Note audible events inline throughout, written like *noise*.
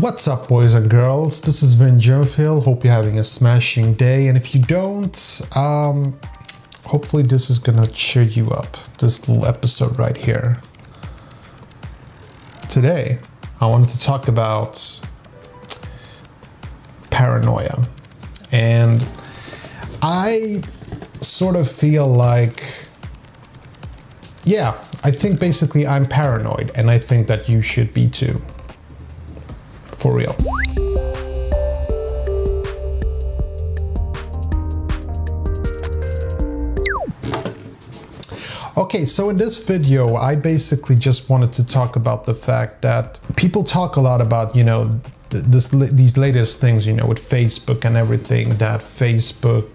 What's up, boys and girls? This is Vin Jumfield. Hope you're having a smashing day. And if you don't, um, hopefully this is gonna cheer you up. This little episode right here. Today, I wanted to talk about paranoia. And I sort of feel like, yeah, I think basically I'm paranoid, and I think that you should be too for real. Okay, so in this video, I basically just wanted to talk about the fact that people talk a lot about, you know, this, these latest things, you know, with Facebook and everything, that Facebook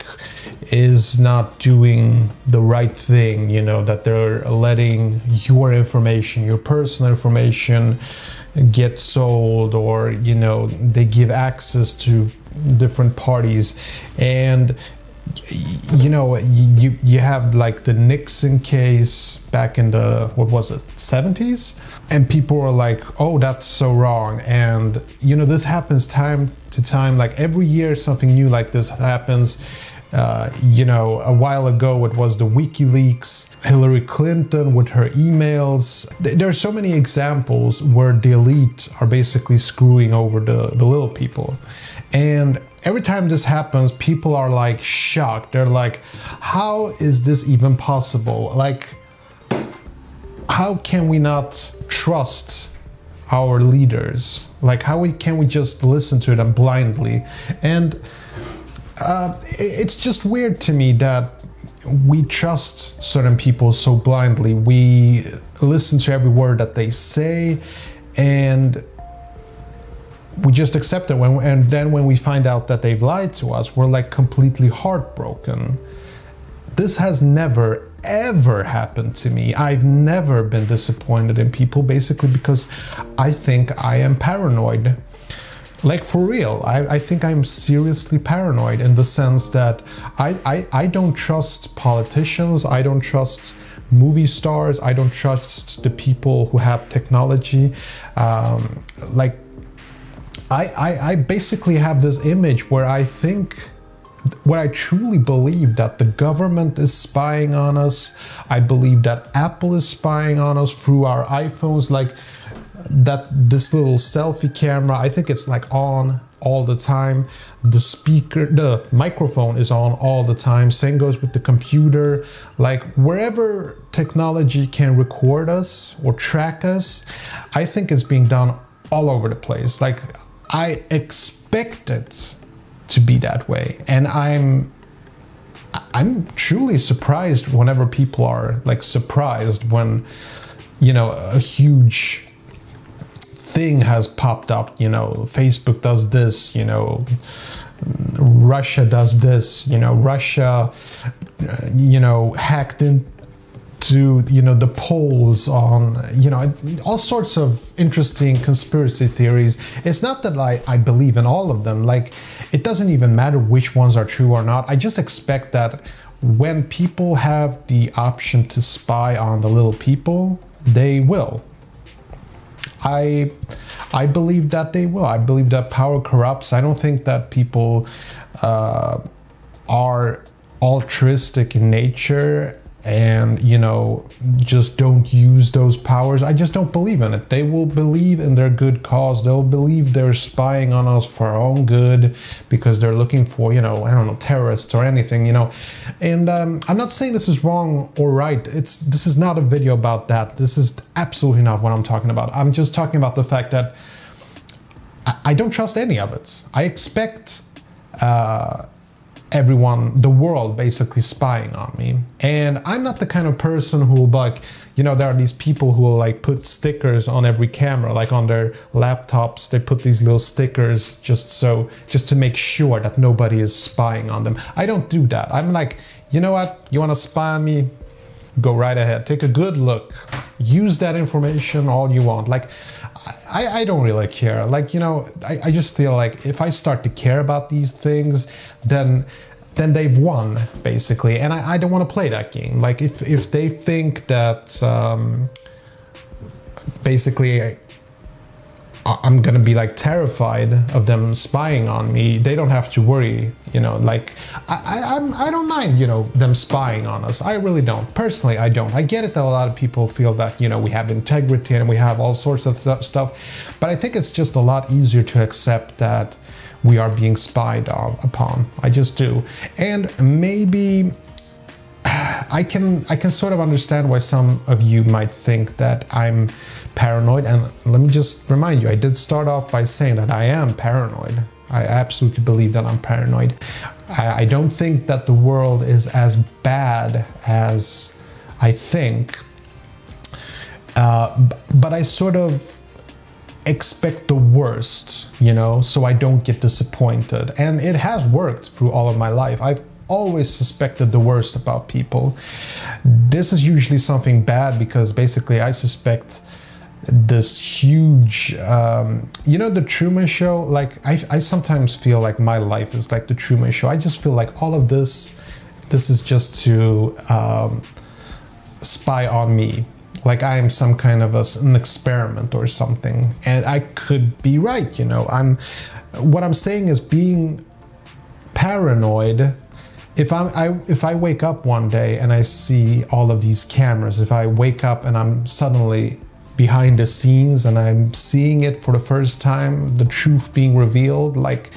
is not doing the right thing, you know, that they're letting your information, your personal information, get sold or you know they give access to different parties. And you know you you have like the Nixon case back in the what was it 70s and people are like oh that's so wrong. And you know this happens time to time. Like every year something new like this happens uh, you know, a while ago it was the WikiLeaks, Hillary Clinton with her emails. There are so many examples where the elite are basically screwing over the, the little people. And every time this happens, people are like shocked. They're like, how is this even possible? Like, how can we not trust our leaders? Like, how can we just listen to them blindly? And uh, it's just weird to me that we trust certain people so blindly. We listen to every word that they say, and we just accept it. When, and then when we find out that they've lied to us, we're like completely heartbroken. This has never ever happened to me. I've never been disappointed in people basically because I think I am paranoid like for real I, I think i'm seriously paranoid in the sense that I, I i don't trust politicians i don't trust movie stars i don't trust the people who have technology um, like I, I i basically have this image where i think where I truly believe that the government is spying on us. I believe that Apple is spying on us through our iPhones. Like, that this little selfie camera i think it's like on all the time. The speaker the microphone is on all the time. Same goes with the computer. Like wherever technology can record us or track us i think it's being done all over the place. Like i expect it to be that way. And i'm i'm truly surprised whenever people are like surprised when you know a huge thing has popped up. You know, Facebook does this. You know, Russia does this. You know, Russia, uh, you know, hacked into you know the polls on you know all sorts of interesting conspiracy theories it's not that I, I believe in all of them like it doesn't even matter which ones are true or not i just expect that when people have the option to spy on the little people they will I I believe that they will. I believe that power corrupts. I don't think that people uh, are altruistic in nature and you know just don't use those powers. I just don't believe in it. They will believe in their good cause. They'll believe they're spying on us for our own good because they're looking for you know i don't know terrorists or anything you know. And um, i'm not saying this is wrong or right. It's this is not a video about that. This is absolutely not what i'm talking about. I'm just talking about the fact that i, I don't trust any of it. I expect uh, everyone, the world basically spying on me. And I'm not the kind of person who will like, you know, there are these people who will like put stickers on every camera, like on their laptops, they put these little stickers just so, just to make sure that nobody is spying on them. I don't do that. I'm like, you know what? You want to spy on me? Go right ahead. Take a good look. Use that information all you want. Like, I, I don't really care. Like, you know, I, I just feel like if I start to care about these things, then then they've won basically and i, I don't want to play that game like if, if they think that um, basically I'm gonna be like terrified of them spying on me. They don't have to worry, you know. Like I, I, I'm, I don't mind, you know, them spying on us. I really don't. Personally, I don't. I get it that a lot of people feel that you know we have integrity and we have all sorts of th- stuff, but I think it's just a lot easier to accept that we are being spied on, upon. I just do, and maybe I can I can sort of understand why some of you might think that I'm paranoid. And let me just remind you, I did start off by saying that I am paranoid. I absolutely believe that I'm paranoid. I, I don't think that the world is as bad as I think. Uh, but I sort of expect the worst, you know, so I don't get disappointed. And it has worked through all of my life. I've always suspected the worst about people. This is usually something bad because basically I suspect this huge um, you know the truman show like I, I sometimes feel like my life is like the truman show. I just feel like all of this this is just to um, spy on me. Like i am some kind of a, an experiment or something. And i could be right you know. I'm what i'm saying is being paranoid if I'm, I if I wake up one day and I see all of these cameras, if I wake up and I'm suddenly behind the scenes and I'm seeing it for the first time, the truth being revealed. Like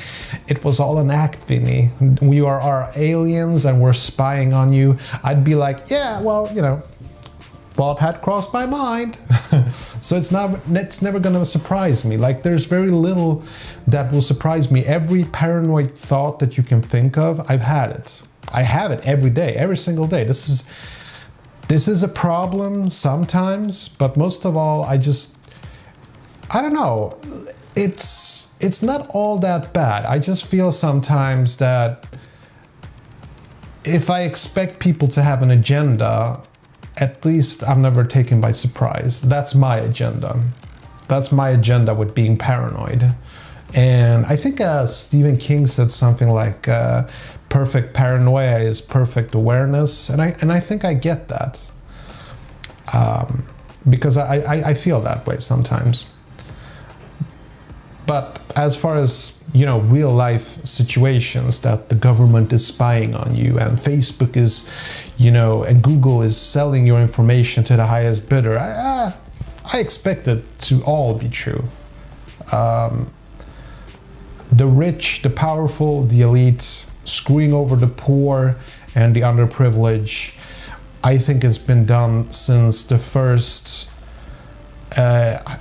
it was all an act, Vinny. We are our aliens and we're spying on you. I'd be like, yeah, well, you know, thought had crossed my mind. so it's not it's never gonna surprise me. Like there's very little that will surprise me. Every paranoid thought that you can think of, I've had it. I have it every day, every single day. This is this is a problem sometimes, but most of all, I just I don't know. It's it's not all that bad. I just feel sometimes that if I expect people to have an agenda, at least I'm never taken by surprise. That's my agenda. That's my agenda with being paranoid. And I think uh, Stephen King said something like, uh, perfect paranoia is perfect awareness, and I and I think I get that um, because I, I, I feel that way sometimes. But as far as you know, real life situations that the government is spying on you and Facebook is, you know, and Google is selling your information to the highest bidder, I, I expect it to all be true. Um, the rich, the powerful, the elite screwing over the poor and the underprivileged. I think it's been done since the first, uh,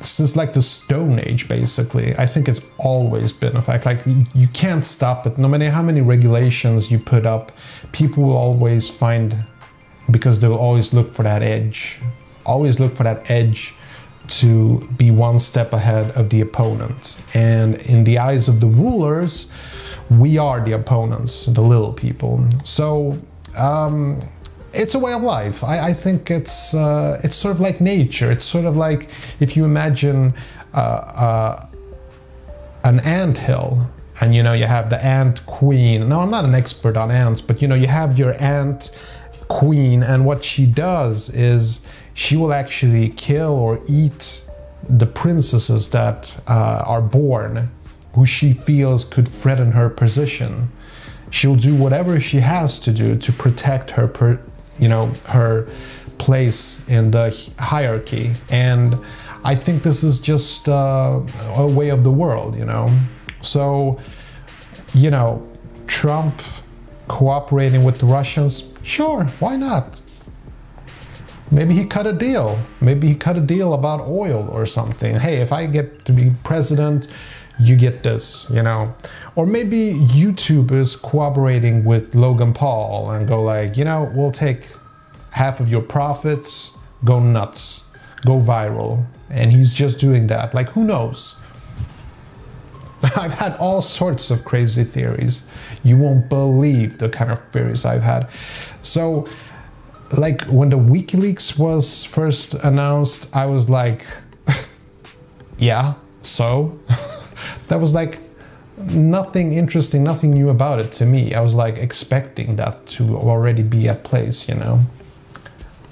since like the Stone Age, basically. I think it's always been a fact. Like you can't stop it. No matter how many regulations you put up, people will always find, because they will always look for that edge. Always look for that edge to be one step ahead of the opponent. And in the eyes of the rulers, we are the opponents, the little people. So um, it's a way of life. I, I think it's uh, it's sort of like nature. It's sort of like if you imagine uh, uh, an ant hill, and you know you have the ant queen. Now I'm not an expert on ants, but you know you have your ant queen, and what she does is she will actually kill or eat the princesses that uh, are born who she feels could threaten her position. She'll do whatever she has to do to protect her, per, you know, her place in the hierarchy. And I think this is just uh, a way of the world, you know. So, you know, Trump cooperating with the Russians, sure, why not? Maybe he cut a deal. Maybe he cut a deal about oil or something. Hey, if I get to be president, you get this, you know. Or maybe YouTube is cooperating with Logan Paul and go like, you know, we'll take half of your profits, go nuts, go viral. And he's just doing that. Like, who knows? *laughs* I've had all sorts of crazy theories. You won't believe the kind of theories I've had. So, like, when the WikiLeaks was first announced, I was like, *laughs* yeah, so? *laughs* that was like nothing interesting, nothing new about it to me. I was like expecting that to already be at place, you know.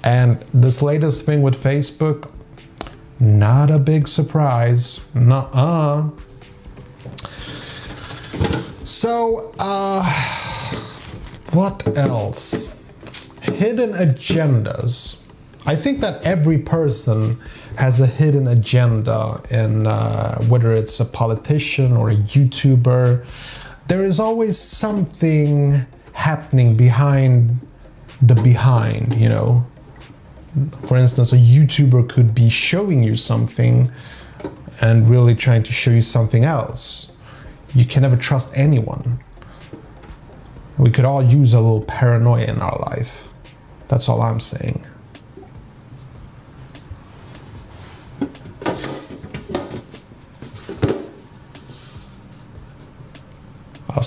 And this latest thing with Facebook, Not a big surprise. Nuh-uh. So, uh, what else? Hidden agendas. I think that every person has a hidden agenda, and uh, whether it's a politician or a YouTuber, there is always something happening behind the behind, you know. For instance, a YouTuber could be showing you something and really trying to show you something else. You can never trust anyone. We could all use a little paranoia in our life. That's all I'm saying.